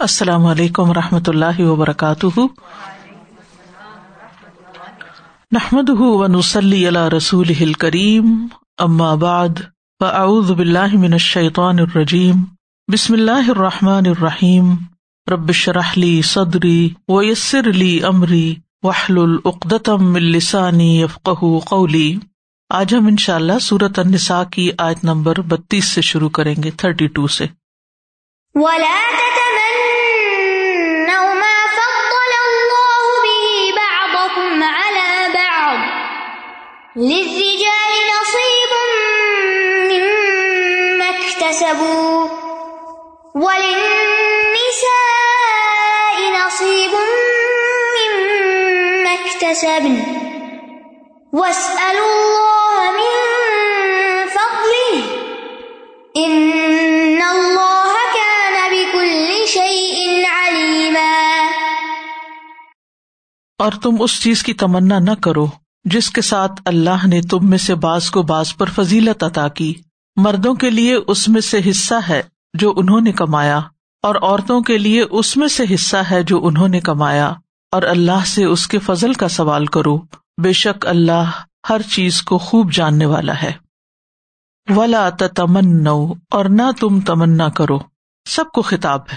السلام علیکم و رحمۃ اللہ وبرکاتہ۔ نحمد و نسلی رسول کریم ام آباد فاعوذ باللہ من الشیطان الرجیم۔ بسم اللہ الرحمٰن الرحیم۔ ربش رحلی صدری ویسر علی عمری وحل العقدم السانی یفق قولی۔ آج ہم ان شاء اللہ سورت النساء کی آیت نمبر بتیس سے شروع کریں گے، تھرٹی ٹو سے۔ للرجال نصيب مما اكتسبوا وللنساء نصيب مما اكتسبن. واسألوا الله اور تم اس چیز کی تمنا نہ کرو جس کے ساتھ اللہ نے تم میں سے باز کو باز پر فضیلت عطا کی۔ مردوں کے لیے اس میں سے حصہ ہے جو انہوں نے کمایا، اور عورتوں کے لیے اس میں سے حصہ ہے جو انہوں نے کمایا، اور اللہ سے اس کے فضل کا سوال کرو۔ بے شک اللہ ہر چیز کو خوب جاننے والا ہے۔ ولا تمن اور نہ تم تمنا کرو۔ سب کو خطاب ہے۔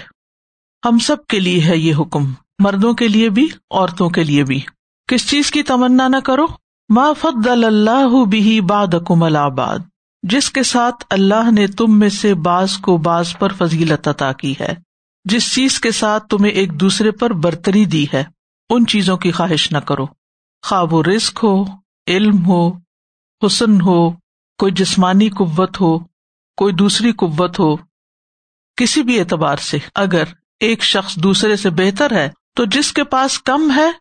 ہم سب کے لیے ہے یہ حکم۔ مردوں کے لیے بھی، عورتوں کے لیے بھی۔ کس چیز کی تمنا نہ کرو؟ ما فد اللہ بھی باد کم آباد جس کے ساتھ اللہ نے تم میں سے باز کو باز پر فضیلت عطا کی ہے۔ جس چیز کے ساتھ تمہیں ایک دوسرے پر برتری دی ہے، ان چیزوں کی خواہش نہ کرو۔ خواب و رزق ہو، علم ہو، حسن ہو، کوئی جسمانی قوت ہو، کوئی دوسری قوت ہو۔ کسی بھی اعتبار سے اگر ایک شخص دوسرے سے بہتر ہے تو جس کے پاس کم ہے،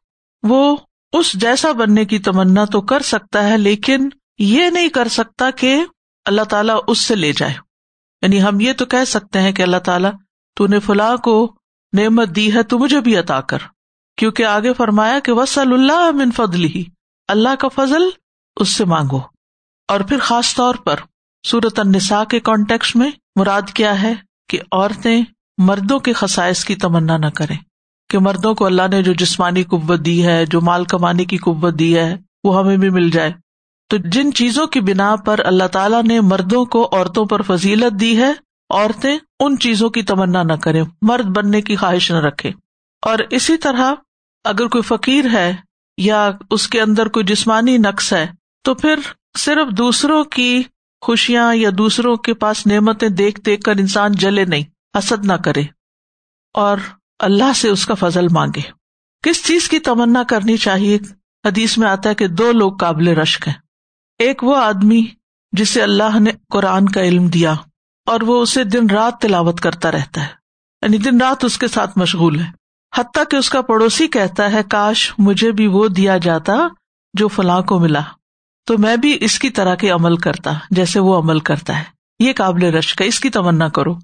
وہ اس جیسا بننے کی تمنا تو کر سکتا ہے، لیکن یہ نہیں کر سکتا کہ اللہ تعالیٰ اس سے لے جائے۔ یعنی ہم یہ تو کہہ سکتے ہیں کہ اللہ تعالیٰ، تو نے فلاں کو نعمت دی ہے، تو مجھے بھی عطا کر۔ کیونکہ آگے فرمایا کہ وسل اللہ من فضل ہی اللہ کا فضل اس سے مانگو۔ اور پھر خاص طور پر سورت النساء کے کانٹیکس میں مراد کیا ہے کہ عورتیں مردوں کے خسائش کی تمنا نہ کریں۔ کہ مردوں کو اللہ نے جو جسمانی قوت دی ہے، جو مال کمانے کی قوت دی ہے، وہ ہمیں بھی مل جائے۔ تو جن چیزوں کی بنا پر اللہ تعالیٰ نے مردوں کو عورتوں پر فضیلت دی ہے، عورتیں ان چیزوں کی تمنا نہ کریں، مرد بننے کی خواہش نہ رکھے اور اسی طرح اگر کوئی فقیر ہے یا اس کے اندر کوئی جسمانی نقص ہے، تو پھر صرف دوسروں کی خوشیاں یا دوسروں کے پاس نعمتیں دیکھ دیکھ کر انسان جلے نہیں، حسد نہ کرے۔ اور اللہ سے اس کا فضل مانگے۔ کس چیز کی تمنا کرنی چاہیے؟ حدیث میں آتا ہے کہ دو لوگ قابل رشک ہیں۔ ایک وہ آدمی جسے اللہ نے قرآن کا علم دیا اور وہ اسے دن رات تلاوت کرتا رہتا ہے۔ یعنی دن رات اس کے ساتھ مشغول ہے۔ حتیٰ کہ اس کا پڑوسی کہتا ہے، کاش مجھے بھی وہ دیا جاتا جو فلاں کو ملا۔ تو میں بھی اس کی طرح کے عمل کرتا، جیسے وہ عمل کرتا ہے۔ یہ قابل رشک ہے، اس کی تمنا کرو۔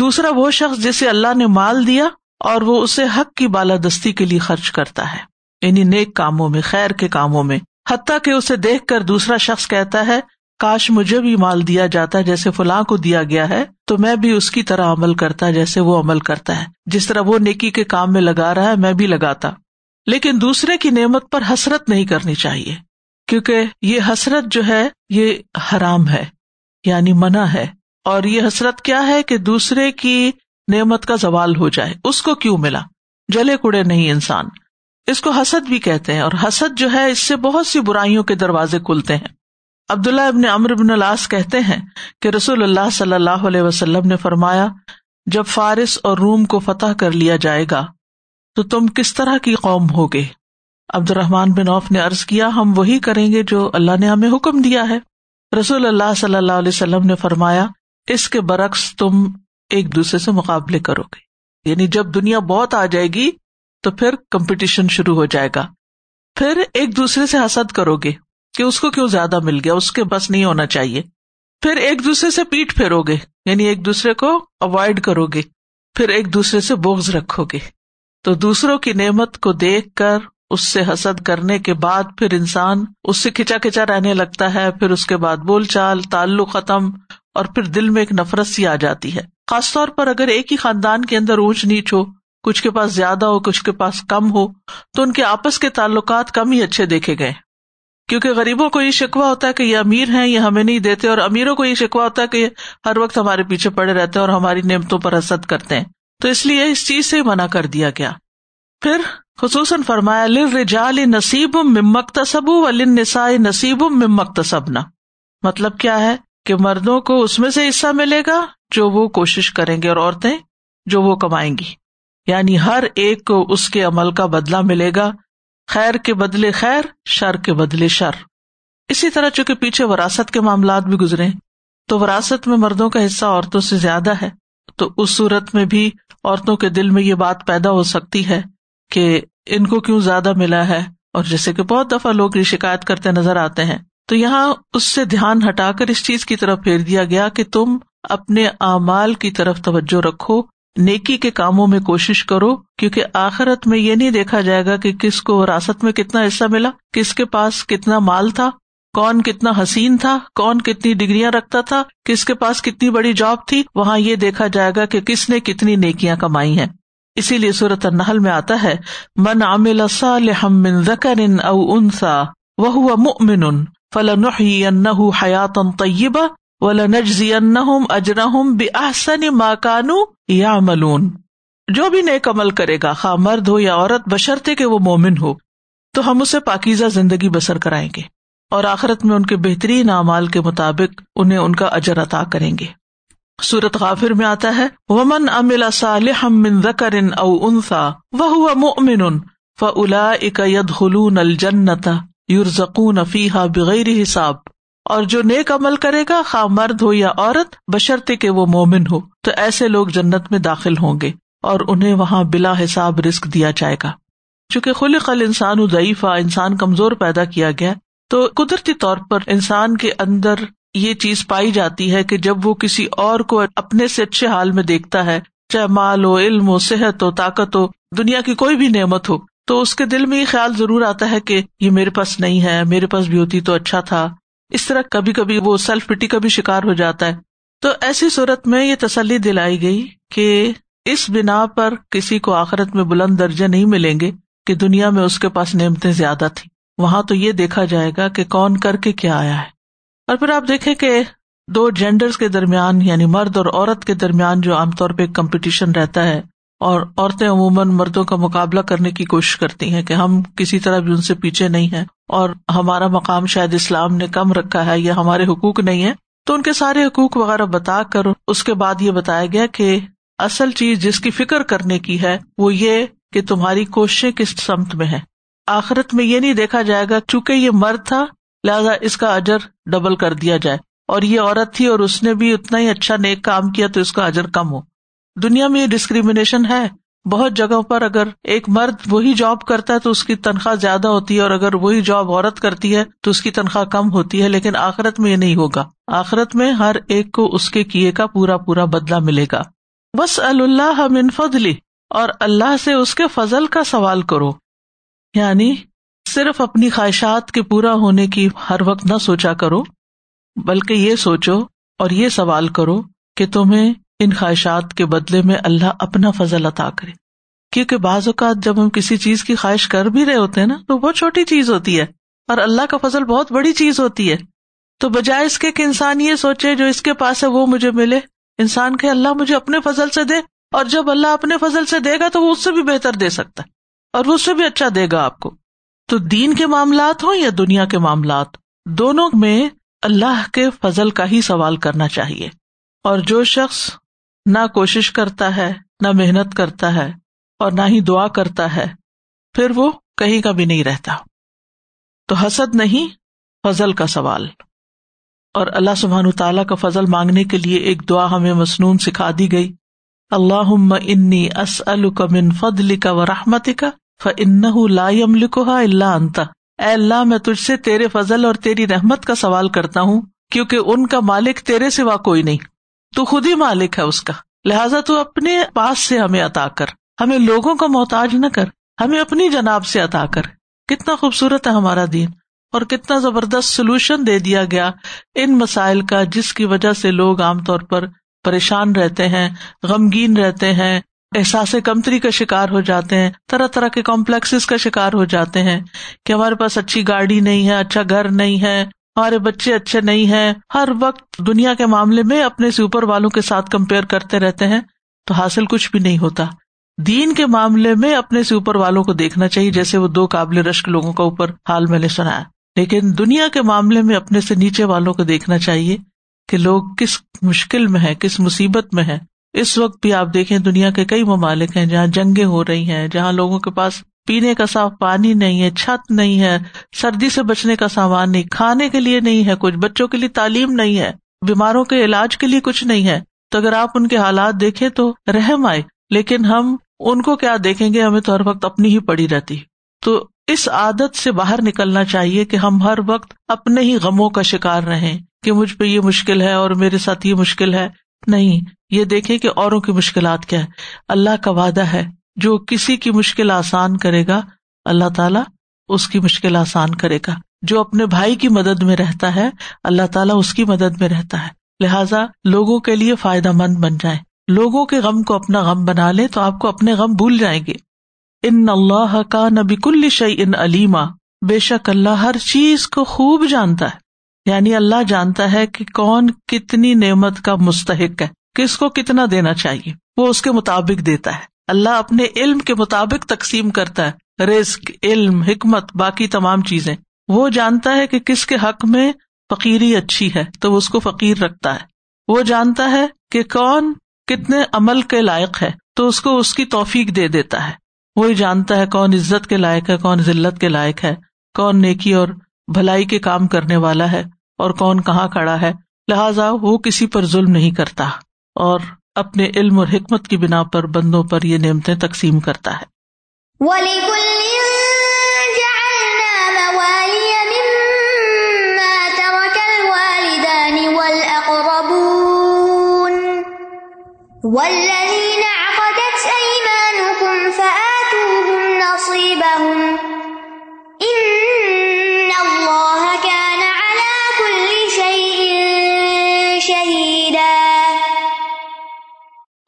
دوسرا وہ شخص جسے اللہ نے مال دیا اور وہ اسے حق کی بالادستی کے لیے خرچ کرتا ہے۔ یعنی نیک کاموں میں، خیر کے کاموں میں، حتیٰ کہ اسے دیکھ کر دوسرا شخص کہتا ہے، کاش مجھے بھی مال دیا جاتا جیسے فلاں کو دیا گیا ہے، تو میں بھی اس کی طرح عمل کرتا جیسے وہ عمل کرتا ہے۔ جس طرح وہ نیکی کے کام میں لگا رہا ہے، میں بھی لگاتا۔ لیکن دوسرے کی نعمت پر حسرت نہیں کرنی چاہیے، کیونکہ یہ حسرت جو ہے، یہ حرام ہے یعنی منع ہے۔ اور یہ حسرت کیا ہے کہ دوسرے کی نعمت کا زوال ہو جائے، اس کو کیوں ملا؟ جلے کڑے نہیں انسان۔ اس کو حسد بھی کہتے ہیں اور حسد جو ہے، اس سے بہت سی برائیوں کے دروازے کھلتے ہیں۔ عبداللہ ابن امر بن الاس کہتے ہیں کہ رسول اللہ صلی اللہ علیہ وسلم نے فرمایا، جب فارس اور روم کو فتح کر لیا جائے گا، تو تم کس طرح کی قوم ہوگے؟ عبد الرحمان بن اوف نے ارض کیا، ہم وہی کریں گے جو اللہ نے ہمیں حکم دیا ہے۔ رسول اللہ صلی اللہ علیہ وسلم نے فرمایا، اس کے برعکس تم ایک دوسرے سے مقابلے کرو گے۔ یعنی جب دنیا بہت آ جائے گی تو پھر کمپٹیشن شروع ہو جائے گا۔ پھر ایک دوسرے سے حسد کرو گے کہ اس کو کیوں زیادہ مل گیا، اس کے بس نہیں ہونا چاہیے۔ پھر ایک دوسرے سے پیٹ پھیرو گے یعنی ایک دوسرے کو اوائڈ کرو گے۔ پھر ایک دوسرے سے بوگز رکھو گے۔ تو دوسروں کی نعمت کو دیکھ کر، اس سے حسد کرنے کے بعد پھر انسان اس سے کھچا کھچا رہنے لگتا ہے، پھر اس کے بعد بول چال، تعلق ختم، اور پھر دل میں ایک نفرت سی آ جاتی ہے۔ خاص طور پر اگر ایک ہی خاندان کے اندر اونچ نیچ ہو، کچھ کے پاس زیادہ ہو، کچھ کے پاس کم ہو، تو ان کے آپس کے تعلقات کم ہی اچھے دیکھے گئے۔ کیونکہ غریبوں کو یہ شکوا ہوتا ہے کہ یہ امیر ہیں، یہ ہمیں نہیں دیتے، اور امیروں کو یہ شکوا ہوتا ہے کہ یہ ہر وقت ہمارے پیچھے پڑے رہتے ہیں اور ہماری نعمتوں پر حسد کرتے ہیں۔ تو اس لیے اس چیز سے منع کر دیا گیا۔ پھر خصوصاً فرمایا لرجال نصیب ممک تصب و نسائی نصیب ممک تصبنا مطلب کیا ہے کہ مردوں کو اس میں سے حصہ ملے گا؟ جو وہ کوشش کریں گے اور عورتیں جو وہ کمائیں گی۔ یعنی ہر ایک کو اس کے عمل کا بدلا ملے گا۔ خیر کے بدلے خیر، شر کے بدلے شر۔ اسی طرح چونکہ پیچھے وراثت کے معاملات بھی گزرے، تو وراثت میں مردوں کا حصہ عورتوں سے زیادہ ہے۔ تو اس صورت میں بھی عورتوں کے دل میں یہ بات پیدا ہو سکتی ہے کہ ان کو کیوں زیادہ ملا ہے۔ اور جیسے کہ بہت دفعہ لوگ یہ شکایت کرتے نظر آتے ہیں۔ تو یہاں اس سے دھیان ہٹا کر اس چیز کی طرف پھیر دیا گیا کہ تم اپنے اعمال کی طرف توجہ رکھو، نیکی کے کاموں میں کوشش کرو، کیونکہ آخرت میں یہ نہیں دیکھا جائے گا کہ کس کو وراثت میں کتنا حصہ ملا، کس کے پاس کتنا مال تھا، کون کتنا حسین تھا، کون کتنی ڈگریاں رکھتا تھا، کس کے پاس کتنی بڑی جاب تھی، وہاں یہ دیکھا جائے گا کہ کس نے کتنی نیکیاں کمائی ہیں۔ اسی لیے صورت نحل میں آتا ہے، من عامل صالحا من ذکر او انسا وهو مؤمن فلنحيينه حياتا طيبة ولنجزينهم اجرهم باحسن ما كانوا يعملون جو بھی نیک عمل کرے گا، خواہ مرد ہو یا عورت بشرتے کہ وہ مومن ہو، تو ہم اسے پاکیزہ زندگی بسر کرائیں گے اور آخرت میں ان کے بہترین اعمال کے مطابق انہیں ان کا اجر عطا کریں گے۔ سورت غافر میں آتا ہے، ومن املا صالح من ذکر او انثى وهو مؤمن فاولئك يدخلون الجنة يرزقون فيها بغیر حساب۔ اور جو نیک عمل کرے گا، خواہ مرد ہو یا عورت، بشرطے کہ وہ مومن ہو، تو ایسے لوگ جنت میں داخل ہوں گے اور انہیں وہاں بلا حساب رسک دیا جائے گا۔ چونکہ خلق الانسان ضعیفہ، انسان کمزور پیدا کیا گیا، تو قدرتی طور پر انسان کے اندر یہ چیز پائی جاتی ہے کہ جب وہ کسی اور کو اپنے سے اچھے حال میں دیکھتا ہے، چاہے مال ہو، علم ہو، صحت ہو، طاقت ہو، دنیا کی کوئی بھی نعمت ہو، تو اس کے دل میں یہ خیال ضرور آتا ہے کہ یہ میرے پاس نہیں ہے، میرے پاس بھی ہوتی تو اچھا تھا۔ اس طرح کبھی کبھی وہ سیلف پٹی کا بھی شکار ہو جاتا ہے۔ تو ایسی صورت میں یہ تسلی دلائی گئی کہ اس بنا پر کسی کو آخرت میں بلند درجے نہیں ملیں گے کہ دنیا میں اس کے پاس نعمتیں زیادہ تھی وہاں تو یہ دیکھا جائے گا کہ کون کر کے کیا آیا ہے۔ اور پھر آپ دیکھیں کہ دو جینڈرس کے درمیان یعنی مرد اور عورت کے درمیان جو عام طور پہ کمپٹیشن رہتا ہے اور عورتیں عموماً مردوں کا مقابلہ کرنے کی کوشش کرتی ہیں کہ ہم کسی طرح بھی ان سے پیچھے نہیں ہیں اور ہمارا مقام شاید اسلام نے کم رکھا ہے یا ہمارے حقوق نہیں ہے تو ان کے سارے حقوق وغیرہ بتا کر، اس کے بعد یہ بتایا گیا کہ اصل چیز جس کی فکر کرنے کی ہے وہ یہ کہ تمہاری کوششیں کس سمت میں ہے آخرت میں یہ نہیں دیکھا جائے گا چونکہ یہ مرد تھا، لہٰذا اس کا اجر ڈبل کر دیا جائے۔ اور یہ عورت تھی اور اس نے بھی اتنا ہی اچھا نیک کام کیا تو اس کا اجر کم ہو۔ دنیا میں یہ ڈسکریمنیشن ہے۔ بہت جگہ پر اگر ایک مرد وہی جاب کرتا ہے تو اس کی تنخواہ زیادہ ہوتی ہے اور اگر وہی جاب عورت کرتی ہے تو اس کی تنخواہ کم ہوتی ہے، لیکن آخرت میں یہ نہیں ہوگا۔ آخرت میں ہر ایک کو اس کے کیے کا پورا پورا بدلا ملے گا۔ بس اللہ من فضلی اور اللہ سے اس کے فضل کا سوال کرو۔ یعنی صرف اپنی خواہشات کے پورا ہونے کی ہر وقت نہ سوچا کرو، بلکہ یہ سوچو اور یہ سوال کرو کہ تمہیں ان خواہشات کے بدلے میں اللہ اپنا فضل عطا کرے۔ کیونکہ بعض اوقات جب ہم کسی چیز کی خواہش کر بھی رہے ہوتے ہیں نا، تو بہت چھوٹی چیز ہوتی ہے اور اللہ کا فضل بہت بڑی چیز ہوتی ہے۔ تو بجائے اس کے کہ انسان یہ سوچے جو اس کے پاس ہے وہ مجھے ملے، انسان کے اللہ مجھے اپنے فضل سے دے اور جب اللہ اپنے فضل سے دے گا تو وہ اس سے بھی بہتر دے سکتا ہے اور وہ اس سے بھی اچھا دے گا آپ کو۔ تو دین کے معاملات ہوں یا دنیا کے معاملات، دونوں میں اللہ کے فضل کا ہی سوال کرنا چاہیے۔ اور جو شخص نہ کوشش کرتا ہے، نہ محنت کرتا ہے اور نہ ہی دعا کرتا ہے، پھر وہ کہیں کا بھی نہیں رہتا۔ تو حسد نہیں، فضل کا سوال۔ اور اللہ سبحان تعالیٰ کا فضل مانگنے کے لیے ایک دعا ہمیں مصنون سکھا دی گئی۔ اللہ انی اس من فضل کا و رحمت کا فن لائم لکھا اللہ انتا اے اللہ، میں تجھ سے تیرے فضل اور تیری رحمت کا سوال کرتا ہوں، کیونکہ ان کا مالک تیرے سوا کوئی نہیں۔ تو خود ہی مالک ہے اس کا۔ لہٰذا تو اپنے پاس سے ہمیں عطا کر۔ ہمیں لوگوں کا محتاج نہ کر۔ ہمیں اپنی جناب سے عطا کر۔ کتنا خوبصورت ہے ہمارا دین۔ اور کتنا زبردست سولوشن دے دیا گیا ان مسائل کا، جس کی وجہ سے لوگ عام طور پر پریشان رہتے ہیں، غمگین رہتے ہیں، احساس کمتری کا شکار ہو جاتے ہیں، طرح طرح کے کمپلیکس کا شکار ہو جاتے ہیں کہ ہمارے پاس اچھی گاڑی نہیں ہے اچھا گھر نہیں ہے ہمارے بچے اچھے نہیں ہیں، ہر وقت دنیا کے معاملے میں اپنے سے اوپر والوں کے ساتھ کمپیئر کرتے رہتے ہیں، تو حاصل کچھ بھی نہیں ہوتا۔ دین کے معاملے میں اپنے سے اوپر والوں کو دیکھنا چاہیے، جیسے وہ دو قابل رشک لوگوں کا اوپر حال میں نے سنایا لیکن دنیا کے معاملے میں اپنے سے نیچے والوں کو دیکھنا چاہیے کہ لوگ کس مشکل میں ہے کس مصیبت میں ہے اس وقت بھی آپ دیکھیں دنیا کے کئی ممالک ہیں جہاں جنگیں ہو رہی ہیں، جہاں لوگوں کے پاس پینے کا صاف پانی نہیں ہے، چھت نہیں ہے، سردی سے بچنے کا سامان نہیں، کھانے کے لیے نہیں ہے کچھ، بچوں کے لیے تعلیم نہیں ہے، بیماروں کے علاج کے لیے کچھ نہیں ہے۔ تو اگر آپ ان کے حالات دیکھیں تو رحم آئے، لیکن ہم ان کو کیا دیکھیں گے؟ ہمیں تو ہر وقت اپنی ہی پڑی رہتی۔ تو اس عادت سے باہر نکلنا چاہیے کہ ہم ہر وقت اپنے ہی غموں کا شکار رہیں کہ مجھ پہ یہ مشکل ہے اور میرے ساتھ یہ مشکل ہے۔ نہیں، یہ دیکھیں کہ اوروں کی مشکلات کیا ہے اللہ کا وعدہ ہے۔ جو کسی کی مشکل آسان کرے گا، اللہ تعالیٰ اس کی مشکل آسان کرے گا۔ جو اپنے بھائی کی مدد میں رہتا ہے، اللہ تعالیٰ اس کی مدد میں رہتا ہے۔ لہٰذا لوگوں کے لیے فائدہ مند بن جائے لوگوں کے غم کو اپنا غم بنا لے تو آپ کو اپنے غم بھول جائیں گے۔ ان اللہ کا نبی کل شعی ان علیما۔ بے شک اللہ ہر چیز کو خوب جانتا ہے۔ یعنی اللہ جانتا ہے کہ کون کتنی نعمت کا مستحق ہے، کس کو کتنا دینا چاہیے۔ وہ اس کے مطابق دیتا ہے۔ اللہ اپنے علم کے مطابق تقسیم کرتا ہے۔ رسک علم، حکمت، باقی تمام چیزیں۔ وہ جانتا ہے کہ کس کے حق میں فقیری اچھی ہے، تو وہ اس کو فقیر رکھتا ہے۔ وہ جانتا ہے کہ کون کتنے عمل کے لائق ہے، تو اس کو اس کی توفیق دے دیتا ہے۔ وہی جانتا ہے کون عزت کے لائق ہے، کون ذلت کے لائق ہے، کون نیکی اور بھلائی کے کام کرنے والا ہے، اور کون کہاں کھڑا ہے۔ لہذا وہ کسی پر ظلم نہیں کرتا۔ اور اپنے علم اور حکمت کی بنا پر بندوں پر یہ نعمتیں تقسیم کرتا ہے۔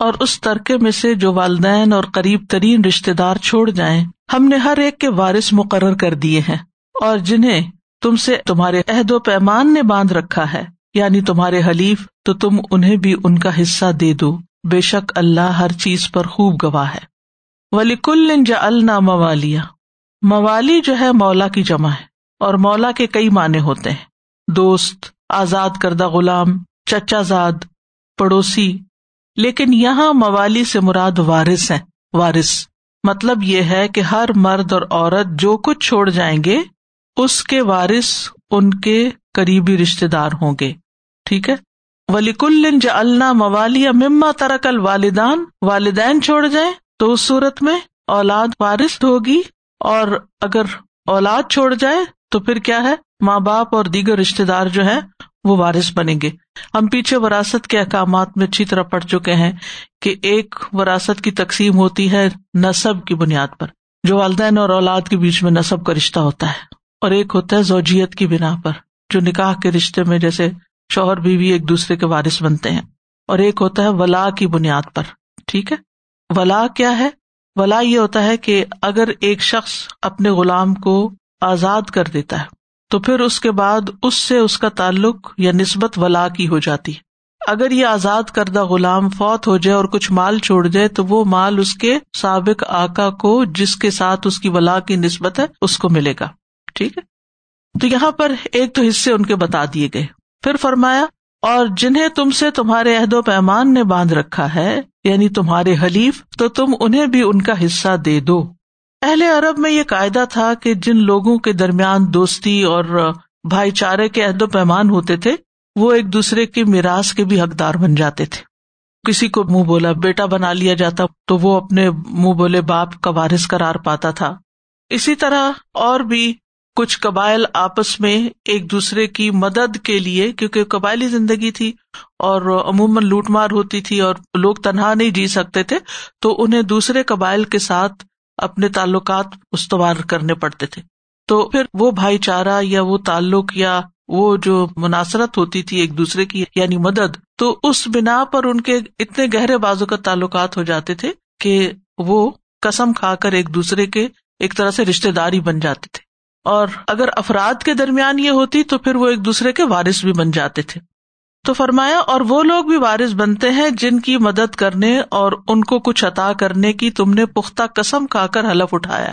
اور اس ترکے میں سے جو والدین اور قریب ترین رشتے دار چھوڑ جائیں، ہم نے ہر ایک کے وارث مقرر کر دیے ہیں۔ اور جنہیں تم سے تمہارے عہد و پیمان نے باندھ رکھا ہے یعنی تمہارے حلیف، تو تم انہیں بھی ان کا حصہ دے دو۔ بے شک اللہ ہر چیز پر خوب گواہ ہے۔ ولی کل جا النا موالیا موالی جو ہے مولا کی جمع ہے، اور مولا کے کئی معنی ہوتے ہیں۔ دوست، آزاد کردہ غلام، چچا زاد، پڑوسی لیکن یہاں موالی سے مراد وارث ہے وارث مطلب یہ ہے کہ ہر مرد اور عورت جو کچھ چھوڑ جائیں گے، اس کے وارث ان کے قریبی رشتے دار ہوں گے۔ ٹھیک ہے؟ ولی کل جا موالی مما ترکل والدان والدین چھوڑ جائیں تو اس صورت میں اولاد وارث ہوگی۔ اور اگر اولاد چھوڑ جائے تو پھر کیا ہے؟ ماں باپ اور دیگر رشتے دار جو ہے وہ وارث بنیں گے۔ ہم پیچھے وراثت کے احکامات میں اچھی طرح پڑھ چکے ہیں کہ ایک وراثت کی تقسیم ہوتی ہے نصب کی بنیاد پر، جو والدین اور اولاد کے بیچ میں نصب کا رشتہ ہوتا ہے، اور ایک ہوتا ہے زوجیت کی بنا پر، جو نکاح کے رشتے میں جیسے شوہر بیوی ایک دوسرے کے وارث بنتے ہیں۔ اور ایک ہوتا ہے ولا کی بنیاد پر۔ ٹھیک ہے؟ ولا کیا ہے؟ ولا یہ ہوتا ہے کہ اگر ایک شخص اپنے غلام کو آزاد کر دیتا ہے تو پھر اس کے بعد اس سے اس کا تعلق یا نسبت ولا کی ہو جاتی۔ اگر یہ آزاد کردہ غلام فوت ہو جائے اور کچھ مال چھوڑ جائے تو وہ مال اس کے سابق آکا کو جس کے ساتھ اس کی ولا کی نسبت ہے، اس کو ملے گا۔ ٹھیک ہے؟ تو یہاں پر ایک تو حصے ان کے بتا دیے گئے۔ پھر فرمایا، اور جنہیں تم سے تمہارے عہد و پیمان نے باندھ رکھا ہے یعنی تمہارے حلیف، تو تم انہیں بھی ان کا حصہ دے دو۔ اہل عرب میں یہ قاعدہ تھا کہ جن لوگوں کے درمیان دوستی اور بھائی چارے کے عہد و پیمان ہوتے تھے، وہ ایک دوسرے کی میراث کے بھی حقدار بن جاتے تھے۔ کسی کو منہ بولا بیٹا بنا لیا جاتا تو وہ اپنے منہ بولے باپ کا وارث کرار پاتا تھا۔ اسی طرح اور بھی کچھ قبائل آپس میں ایک دوسرے کی مدد کے لیے، کیونکہ قبائلی زندگی تھی اور عموماً لوٹ مار ہوتی تھی اور لوگ تنہا نہیں جی سکتے تھے، تو انہیں دوسرے قبائل کے ساتھ اپنے تعلقات استوار کرنے پڑتے تھے۔ تو پھر وہ بھائی چارہ یا وہ تعلق یا وہ جو مناسرت ہوتی تھی ایک دوسرے کی یعنی مدد، تو اس بنا پر ان کے اتنے گہرے بازو کا تعلقات ہو جاتے تھے کہ وہ قسم کھا کر ایک دوسرے کے ایک طرح سے رشتے دار ہی بن جاتے تھے۔ اور اگر افراد کے درمیان یہ ہوتی تو پھر وہ ایک دوسرے کے وارث بھی بن جاتے تھے۔ تو فرمایا، اور وہ لوگ بھی وارث بنتے ہیں جن کی مدد کرنے اور ان کو کچھ عطا کرنے کی تم نے پختہ قسم کھا کر حلف اٹھایا۔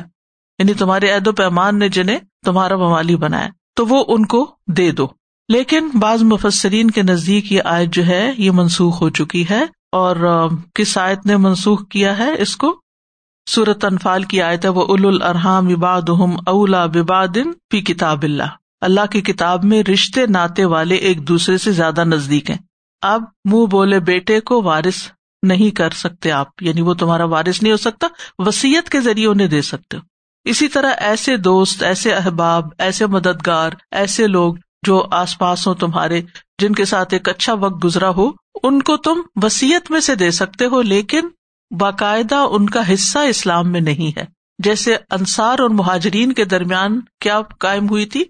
یعنی تمہارے عہد و پیمان نے جنہیں تمہارا موالی بنایا، تو وہ ان کو دے دو۔ لیکن بعض مفسرین کے نزدیک یہ آیت جو ہے، یہ منسوخ ہو چکی ہے، اور کس آیت نے منسوخ کیا ہے، اس کو سورت انفال کی آیت ہے، وہ اول الرحام اباد اولا ببادن پی کتاب اللہ۔ اللہ کی کتاب میں رشتے ناطے والے ایک دوسرے سے زیادہ نزدیک ہیں۔ اب منہ بولے بیٹے کو وارث نہیں کر سکتے آپ یعنی وہ تمہارا وارث نہیں ہو سکتا وسیعت کے ذریعے انہیں دے سکتے ہو۔ اسی طرح ایسے دوست، ایسے احباب، ایسے مددگار، ایسے لوگ جو آس پاس ہو تمہارے، جن کے ساتھ ایک اچھا وقت گزرا ہو، ان کو تم وسیعت میں سے دے سکتے ہو، لیکن باقاعدہ ان کا حصہ اسلام میں نہیں ہے۔ جیسے انصار اور مہاجرین کے درمیان کیا قائم ہوئی تھی؟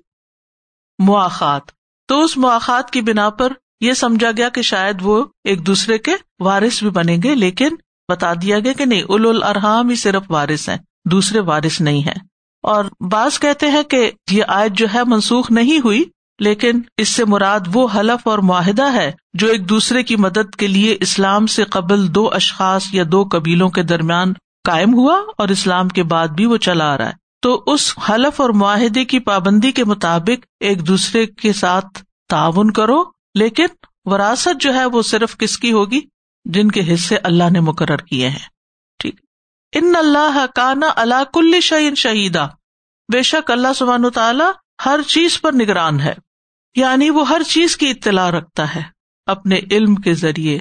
مواخات۔ تو اس مواخات کی بنا پر یہ سمجھا گیا کہ شاید وہ ایک دوسرے کے وارث بھی بنیں گے، لیکن بتا دیا گیا کہ نہیں اول الرحام ہی صرف وارث ہیں، دوسرے وارث نہیں ہے اور بعض کہتے ہیں کہ یہ آیت جو ہے منسوخ نہیں ہوئی، لیکن اس سے مراد وہ حلف اور معاہدہ ہے جو ایک دوسرے کی مدد کے لیے اسلام سے قبل دو اشخاص یا دو قبیلوں کے درمیان قائم ہوا اور اسلام کے بعد بھی وہ چلا آ رہا ہے۔ تو اس حلف اور معاہدے کی پابندی کے مطابق ایک دوسرے کے ساتھ تعاون کرو، لیکن وراثت جو ہے وہ صرف کس کی ہوگی؟ جن کے حصے اللہ نے مقرر کیے ہیں۔ ٹھیک۔ ان اللہ کانا اللہ کل شعین شہیدا۔ بے شک اللہ سبحان تعالیٰ ہر چیز پر نگران ہے۔ یعنی وہ ہر چیز کی اطلاع رکھتا ہے۔ اپنے علم کے ذریعے،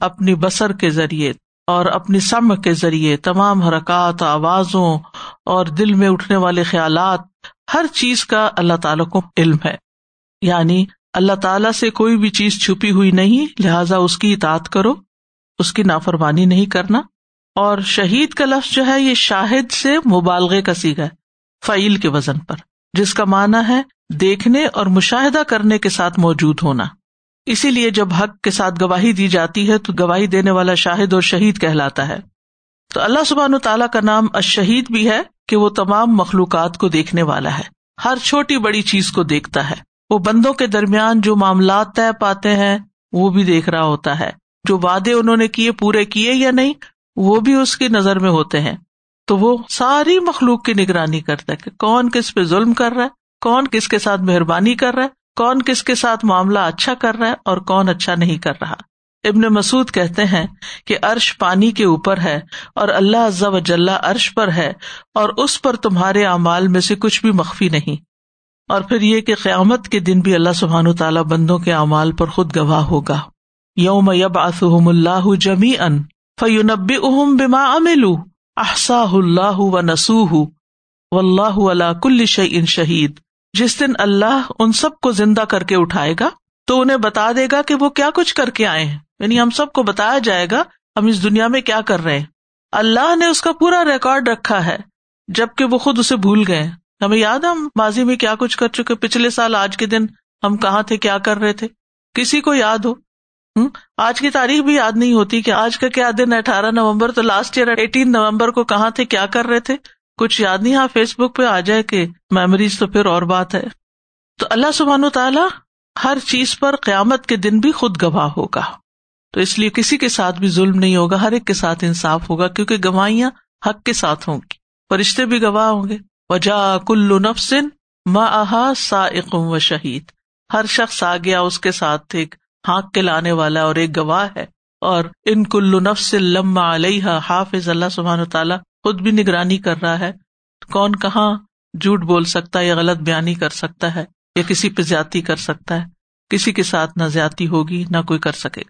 اپنی بسر کے ذریعے اور اپنی سم کے ذریعے تمام حرکات، آوازوں اور دل میں اٹھنے والے خیالات، ہر چیز کا اللہ تعالیٰ کو علم ہے۔ یعنی اللہ تعالیٰ سے کوئی بھی چیز چھپی ہوئی نہیں، لہذا اس کی اطاعت کرو، اس کی نافرمانی نہیں کرنا۔ اور شہید کا لفظ جو ہے، یہ شاہد سے مبالغے کا سیگا ہے، فعیل کے وزن پر، جس کا معنی ہے دیکھنے اور مشاہدہ کرنے کے ساتھ موجود ہونا۔ اسی لیے جب حق کے ساتھ گواہی دی جاتی ہے، تو گواہی دینے والا شاہد اور شہید کہلاتا ہے۔ تو اللہ سبحان تعالیٰ کا نام اشہید بھی ہے کہ وہ تمام مخلوقات کو دیکھنے والا ہے۔ ہر چھوٹی بڑی چیز کو دیکھتا ہے۔ وہ بندوں کے درمیان جو معاملات طے پاتے ہیں، وہ بھی دیکھ رہا ہوتا ہے۔ جو وعدے انہوں نے کیے، پورے کیے یا نہیں، وہ بھی اس کی نظر میں ہوتے ہیں۔ تو وہ ساری مخلوق کی نگرانی کرتا ہے کہ کون کس پہ ظلم کر رہا ہے، کون کس کے ساتھ مہربانی کر رہا ہے، کون کس کے ساتھ معاملہ اچھا کر رہا ہے اور کون اچھا نہیں کر رہا۔ ابن مسعد کہتے ہیں کہ ارش پانی کے اوپر ہے اور اللہ عز و جلہ عرش پر ہے اور اس پر تمہارے اعمال میں سے کچھ بھی مخفی نہیں۔ اور پھر یہ کہ قیامت کے دن بھی اللہ سبحان تعالیٰ بندوں کے اعمال پر خود گواہ ہوگا۔ یوم یب آسم اللہ جمی ان فیونب اہم بما املو احسا اللہ و نسو و اللہ اللہ کل شعین شہید۔ جس دن اللہ ان سب کو زندہ کر کے اٹھائے گا تو انہیں بتا دے گا کہ وہ کیا کچھ کر کے آئے ہیں۔ یعنی ہم سب کو بتایا جائے گا ہم اس دنیا میں کیا کر رہے ہیں۔ اللہ نے اس کا پورا ریکارڈ رکھا ہے، جبکہ وہ خود اسے بھول گئے۔ ہمیں یاد ہم ماضی میں کیا کچھ کر چکے، پچھلے سال آج کے دن ہم کہاں تھے، کیا کر رہے تھے؟ کسی کو یاد ہو؟ آج کی تاریخ بھی یاد نہیں ہوتی کہ آج کا کیا دن اٹھارہ نومبر تو لاسٹ ایئر ایٹین نومبر کو کہاں تھے، کیا کر رہے تھے؟ کچھ یاد نہیں ہاں فیس بک پہ آ جائے کہ میموریز تو پھر اور بات ہے۔ تو اللہ سبحان و تعالیٰ ہر چیز پر قیامت کے دن بھی خود گواہ ہوگا۔ تو اس لیے کسی کے ساتھ بھی ظلم نہیں ہوگا، ہر ایک کے ساتھ انصاف ہوگا، کیونکہ گواہیاں حق کے ساتھ ہوں گی۔ فرشتے بھی گواہ ہوں گے۔ وجا کلو نفسن ماں سا و شہید ہر شخص آ گیا، اس کے ساتھ ایک ہانک کے لانے والا اور ایک گواہ ہے۔ اور ان کلو نفس لما علیہ حافظ، اللہ سبحان تعالیٰ خود بھی نگرانی کر رہا ہے۔ کون کہاں جھوٹ بول سکتا ہے یا غلط بیانی کر سکتا ہے یا کسی پہ زیادتی کر سکتا ہے؟ کسی کے ساتھ نہ زیادتی ہوگی، نہ کوئی کر سکے